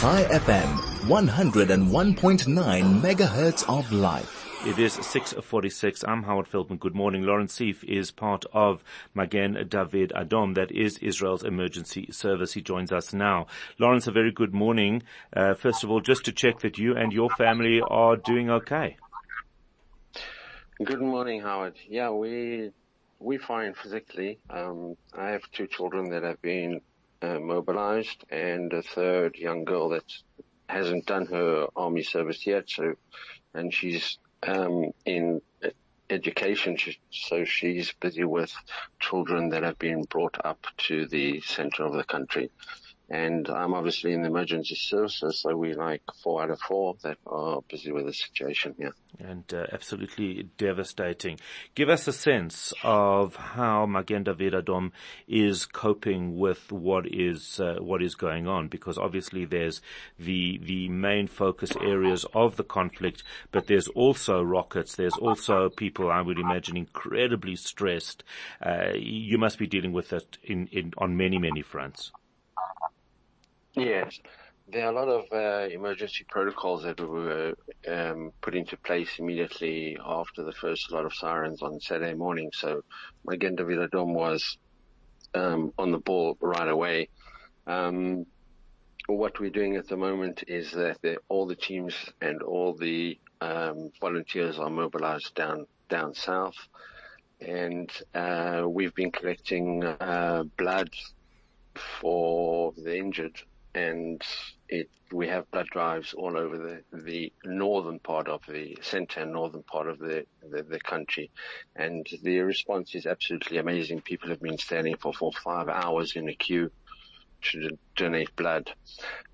Chai FM, 101.9 megahertz of life. It is 6.46. I'm Howard Feldman. Good morning. Laurence Seeff is part of Magen David Adom. That is Israel's emergency service. He joins us now. Lawrence, a very good morning. Uh, first of all, just to check that you and your family are doing okay. Good morning, Howard. Yeah, we, we fine physically. Um, I have two children that have been uh, mobilized and a third young girl that hasn't done her army service yet. So, and she's um, in education, so she's busy with children that have been brought up to the center of the country. And I'm obviously in the emergency services, so we're like four out of four that are busy with the situation here. And uh, absolutely devastating. Give us a sense of how Magen David Adom is coping with what is uh, what is going on, because obviously there's the the main focus areas of the conflict, but there's also rockets. There's also people, I would imagine, incredibly stressed. Uh, you must be dealing with it in, in on many many fronts. Yes. There are a lot of uh, emergency protocols that were um, put into place immediately after the first lot of sirens on Saturday morning. So Magen David Adom was um, on the ball right away. Um, what we're doing at the moment is that all the teams and all the um, volunteers are mobilized down down south, and uh, we've been collecting uh, blood for the injured and it, we have blood drives all over the, the northern part of the center and northern part of the, the, the, country. And the response is absolutely amazing. People have been standing for four, five hours in a queue to donate blood.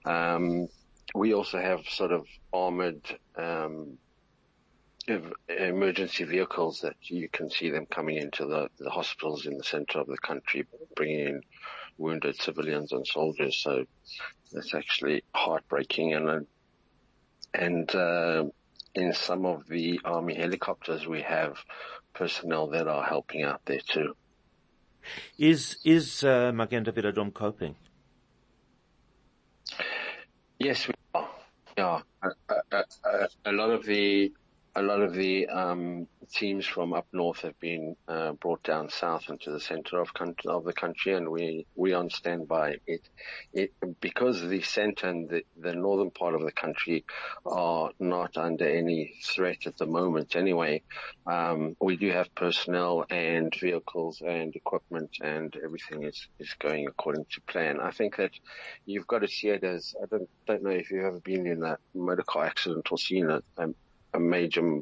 Um, we also have sort of armored, um, emergency vehicles that you can see them coming into the, the hospitals in the center of the country, bringing in wounded civilians and soldiers. So that's actually heartbreaking. And and uh, in some of the army helicopters, we have personnel that are helping out there too. Is is uh, Magen David coping? Yes, we are. Yeah, a, a, a, a lot of the a lot of the um, teams from up north have been uh, brought down south into the centre of, of the country, and we we on standby. It it because the centre and the, the northern part of the country are not under any threat at the moment. Anyway, um, we do have personnel and vehicles and equipment, and everything is is going according to plan. I think that you've got to see it as I don't don't know if you've ever been in a motor car accident or seen it. Um, a major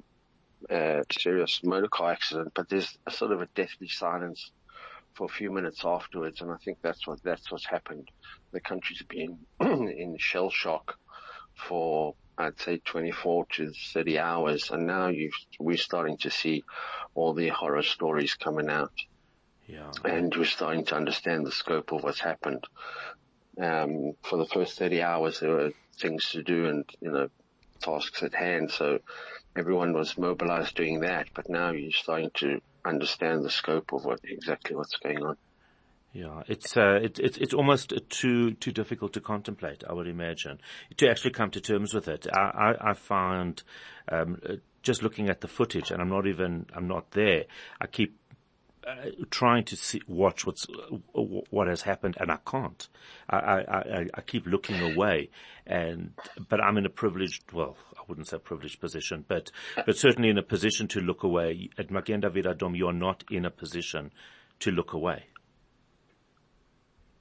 uh, serious motor car accident, but there's a sort of a deathly silence for a few minutes afterwards, and I think that's what that's what's happened. The country's been in shell shock for I'd say 24 to 30 hours, and now we're starting to see all the horror stories coming out. Yeah. And we're starting to understand the scope of what's happened. Um, for the first 30 hours, there were things to do and, you know, tasks at hand. So everyone was mobilized doing that, but now you're starting to understand the scope of what exactly what's going on. Yeah, it's uh, it, it's it's almost too too difficult to contemplate. I would imagine to actually come to terms with it. I I, I um, just looking at the footage, and I'm not even I'm not there. I keep trying to see, watch what's what has happened, and I can't. I, I, I, keep looking away, and but I'm in a privileged, well, I wouldn't say privileged position, but but certainly in a position to look away. At Magen David Adom, you're not in a position to look away.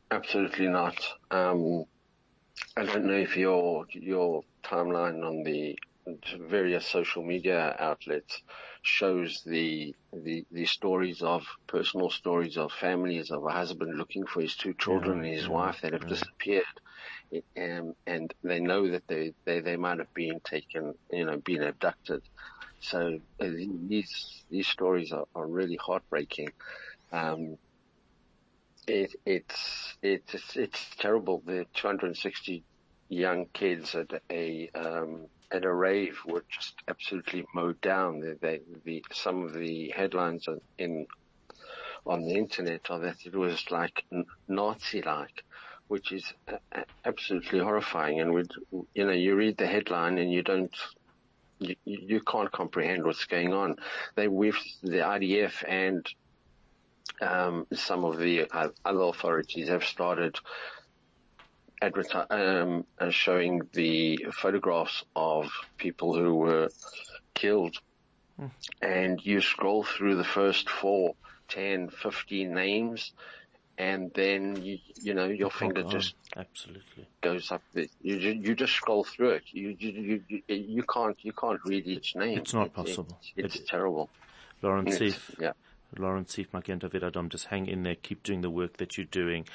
Absolutely not. Um, I don't know if your your timeline on the various social media outlets shows the, the, the stories of personal stories of families of a husband looking for his two children yeah, and his yeah, wife that have yeah. disappeared. Um, and they know that they, they, they might have been taken, you know, been abducted. So uh, these, these stories are, are really heartbreaking. Um, it, it's, it's, it's terrible. The 260 young kids at a, um, at a rave were just absolutely mowed down. They, they, the, some of the headlines in, on the internet are that it was like Nazi-like which is absolutely horrifying. And we, you know, you read the headline and you don't, you, you can't comprehend what's going on. They, with the IDF and um, some of the other authorities have started adverti- um, uh, showing the photographs of people who were killed. And you scroll through the first four, 10, 15 names, and then you, you know your finger Oh, just absolutely. goes up. The, you you just scroll through it. You you you, you, can't you can't read each name. It's not It- possible. It's, It- terrible. Lauren It's- Seeff, yeah. Lauren Seeff, Magenta Viradom, just hang in there, keep doing the work that you're doing,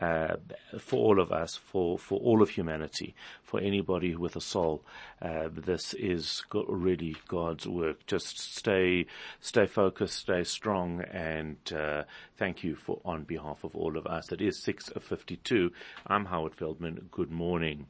uh, for all of us, for, for all of humanity, for anybody with a soul. Uh, this is really God's work. Just stay, stay focused, stay strong, and, uh, thank you for, on behalf of all of us. It is 6.52. I'm Howard Feldman. Good morning.